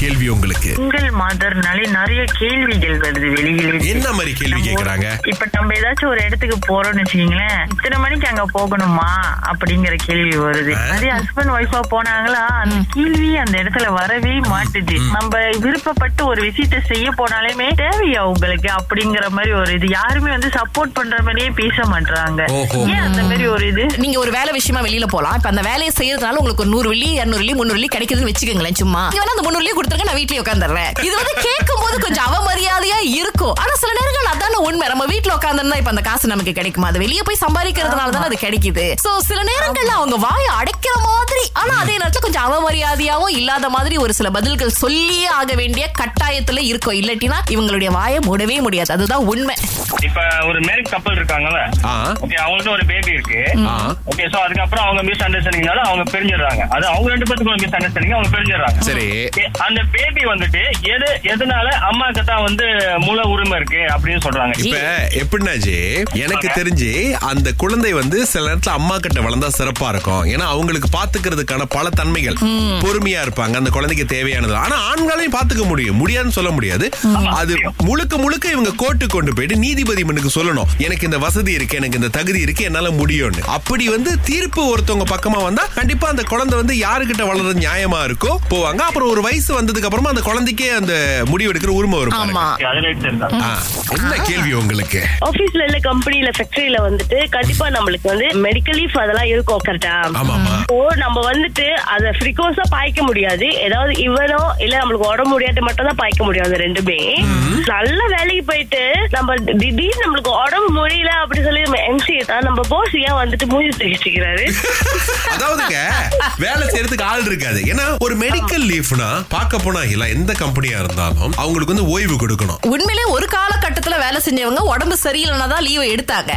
கேள்வி உங்களுக்கு? சிங்கிள் மதர்னாலே நிறைய கேள்விகள் வருது வெளியில. என்ன மாதிரி கேள்வி கேக்குறாங்க? இப்ப நம்ம ஏதாச்சும் ஒரு இடத்துக்கு போறோம்னு வச்சுக்கீங்களேன் இத்தனை மணிக்கு அங்க போகணுமா? அப்படிங்கிற கேள்வி வருது. அதே ஹஸ்பண்ட் ஒய்ஃபா போனாங்களா அந்த கேள்வி அந்த இடத்துல வரவே மாட்டுது. நம்ம விருப்பப்பட்டு ஒரு விஷயத்த செய்ய போனாலுமே தேவையா உங்களுக்கு? அப்படிங்கிற மாதிரி ஒரு இது. யாருமே வந்து சப்போர்ட் பண்ற மாதிரியே பேச மாட்டாங்க. ஏன் அந்த மாதிரி ஒரு இது? நீங்க ஒரு வேலை விஷயமா வெளியில போலாம். இப்ப அந்த வேலையை செய்யறதுனால உங்களுக்கு ஒரு நூறு வெள்ளி இருநூறு வெள்ளி முந்நூறு வெள்ளி கிடைக்குதுன்னு வச்சுக்கோங்களேன் சும்மா. அந்த வெள்ளி கொடுத்துருங்க நான் வீட்லயே உட்காந்துறேன் இது வந்து கேட்கும் போது கொஞ்சம் அவமரியாதையா இருக்கும். ஆனா சில நேரங்கள் அதான உண்மை. நம்ம வீட்டுல உட்காந்துருந்தா இப்ப அந்த காசு நமக்கு கிடைக்குமா? அது வெளியே போய் சம்பாதிக்கிறதுனால தானே அது கிடைக்குது. சோ சில நேரங்கள்ல அவங்க வாயை அடைக்கிற மாதிரி ஆனா அதே நேரத்துல கொஞ்சம் அவமரியாதையாவும் இல்லாத மாதிரி ஒரு சில பதில்கள் சொல்லியே ஆக வேண்டிய கட்டாயத்துல இருக்கும். இல்லாட்டினா இவங்களுடைய வாயை மூடவே முடியாது. அதுதான் உண்மை. இப்ப ஒரு மேரிட் கப்பல் இருக்காங்கல்ல. ஓகே அவங்களுக்கு ஒரு பேபி இருக்கு. ஓகே சோ அதுக்கப்புறம் அவங்க மிஸ் அண்டர்ஸ்டாண்டிங்னால அவங்க பிரிஞ்சிடுறாங்க. அது அவங்க ரெண்டு பேத்துக்கும் மிஸ் அண்டர்ஸ்டாண்டிங் அவங்க பிரிஞ்சிடுறாங்க. சரி. அந்த பேபி வந்துட்டு எது எதனால அம்மாக்கு தான் வந்து மூல உரிமை இருக்கு அப்படின்னு சொல்றாங்க. இப்ப எப்படின்னாச்சு? எனக்கு தெரிஞ்சு அந்த குழந்தை வந்து சில நேரத்துல அம்மா கிட்ட வளர்ந்தா சிறப்பா இருக்கும். ஏன்னா அவங்களுக்கு பாத்துக்கிறதுக்கான பல தன்மைகள் பொறுமையா இருப்பாங்க. அந்த குழந்தைக்கு தேவையானது. ஆனா ஆண்களையும் பாத்துக்க முடியும். முடியாதுன்னு சொல்ல முடியாது. அது முழுக்க முழுக்க இவங்க கோர்ட்டு கொண்டு போயிட்டு நீதிபதி மனுக்கு சொல்லணும். எனக்கு இந்த வசதி இருக்கு எனக்கு இந்த தகுதி இருக்கு என்னால முடியும்னு. அப்படி வந்து தீர்ப்பு ஒருத்தவங்க பக்கமா வந்தா கண்டிப்பா அந்த குழந்தை வந்து யாருகிட்ட வளர்றது நியாயமா இருக்கோ போவாங்க. அப்புறம் ஒரு வயசு வந்ததுக்கு அப்புறமா அந்த குழந்தைக்கே அந்த முடிவு எடுக்கிற உரிமை வரும் என்ன கேள்வி உங்களுக்கு? ஆபீஸ்ல இல்ல கம்பெனில ஃபேக்டரியில வந்துட்டு கண்டிப்பா நம்மளுக்கு வந்து மெடிக்கல் லீஃப் அதெல்லாம் இருக்கும் கரெக்டா ஓ நம்ம வந்துட்டு அத ஃப்ரீக்வன்ஸா பாய்க்க முடியாது. ஏதாவது இவனோ இல்ல நம்மளுக்கு உடம்பு முடியாட்டி மட்டும் தான் பாய்க்க முடியும் அது ரெண்டுமே. நல்ல வேலைக்கு போயிட்டு நம்ம திடீர்னு நம்மளுக்கு உடம்பு முடியல அப்படி சொல்லி எம்சி தான் நம்ம போஸ் ஏன் வந்துட்டு மூஞ்சி தூக்கிச்சுக்கிறாரு அதாவதுங்க வேலை செய்யறதுக்கு ஆள் இருக்காது. ஏன்னா ஒரு மெடிக்கல் லீஃப்னா பார்க்க போனா இல்ல எந்த கம்பெனியா இருந்தாலும் அவங்களுக்கு வந்து ஓய்வு கொடுக்கணும். உண்மையிலே ஒரு காலகட்டத்துல வேலை செஞ்சவங்க உடம்பு சரியில்லைன்னா தான் லீவை எடுத்தாங்க.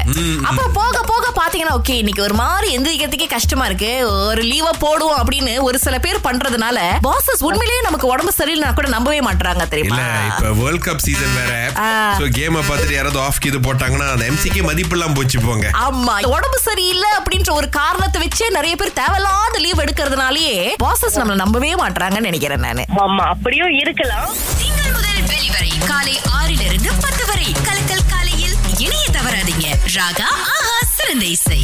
அப்புறம் போக போக பாத்தீங்கன்னா ஓகே இன்னைக்கு ஒரு மாதிரி எந்திரிக்கிறதுக்கே கஷ்டமா இருக்கு. ஒரு லீவை போடுவோம் அப்படின்னு ஒரு சில பேர் பண்றதுனால பாசஸ் உண்மையிலேயே நமக்கு உடம்பு சரியில்லைனா கூட நம்பவே மாட்டாங்க இல்ல தெரியுமா இப்ப வேர்ல்ட் கப் சீசன் வேற. ஆ. சோ கேம பார்த்துட்டு யாராவது ஆஃப் இது போட்டாங்கன்னா அந்த எம்சிக்கு மதிப்பு எல்லாம் போச்சு போங்க. ஆமா உடம்பு சரியில்லை அப்படின்ற ஒரு காரணத்தை வச்சே நிறைய பேர் தேவையில்லாத லீவ் எடுக்கிறதுனாலயே பாசஸ் நம்மள நம்பவே மாட்டாங்கன்னு நினைக்கிறேன் நானு. ஆமா அப்படியும் இருக்கலாம். திங்கள் முதல் வெளிவரை காலை ஆறிலிருந்து பத்து வரை. கலக்கல் காலையில் இணைய தவறாதீங்க. ராகா ஆஹா சிறந்த இசை.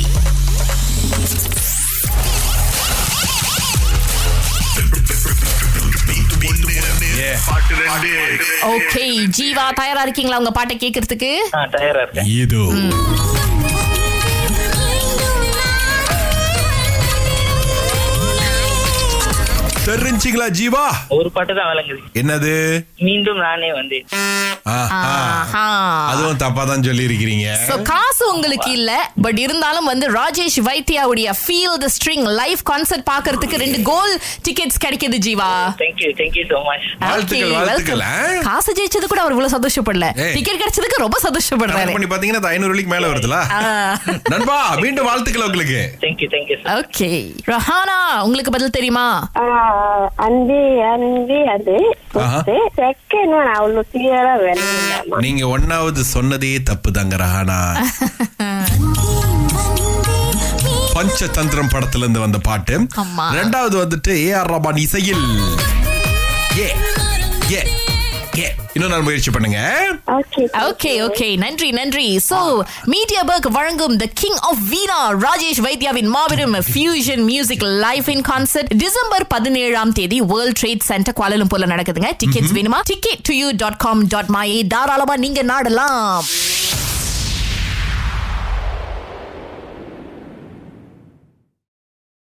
ஓகே ஜீவா தயாரா இருக்கீங்களா? உங்க பாட்டை கேக்குறதுக்கு? தயாரா இருக்கேன். இதோ தெரிஞ்சுங்களா ஜீவா? ஒரு பாட்டு தான் விளங்குது என்னது? மீண்டும் நானே வந்தேன். அதுவும் தப்பா தான் சொல்லி இருக்கிறீங்க So, காசு உங்களுக்கு இல்ல பட் இருந்தாலும் வந்து Rajesh வைத்தியாவுடைய feel the string live concert பாக்குறதுக்கு ரெண்டு கோல் டிக்கெட்ஸ் கிடைக்குது Jeeva. Thank you thank you so much வாழ்த்துக்கள், வாழ்த்துக்கள்? காசு ஜெயிச்சது கூட அவர் இவ்வளவு சந்தோஷப்படல. டிக்கெட் கிடைச்சதுக்கு ரொம்ப சந்தோஷப்படுறாரு. பண்ணி பாத்தீங்கன்னா அது ஐநூறு மேல வருதுல. நண்பா மீண்டும் வாழ்த்துக்கள் உங்களுக்கு. தேங்க்யூ தேங்க்யூ ஓகே ரஹானா உங்களுக்கு பதில் தெரியுமா? அன்பே அன்பே அது. செகண்ட் ஒன் அவ்வளவு கிளியரா நீங்க ஒன்னாவது சொன்னதே தப்பு தாங்க ரஹானா பஞ்சதந்திரம் படத்துல இருந்து வந்த பாட்டு. ரெண்டாவது வந்துட்டு ஏ ஆர் ரபான் இசையில். ஏ ஏ. ஏ இன்னும் நான் முயற்சி பண்ணுங்க. ஓகே ஓகே ஓகே நன்றி நன்றி. சோ மீடியா பர்க் வழங்கும் the king of veena Rajesh வைத்யாவின் மாபெரும் fusion music live in concert December பதினேழாம் தேதி வேர்ல்ட் ட்ரேட் சென்டர் குவாலலும்பூர்ல நடக்குதுங்க. டிக்கெட்ஸ் வேணுமா? Ticket to you dot com dot my தாராளமா நீங்க நாடலாம்.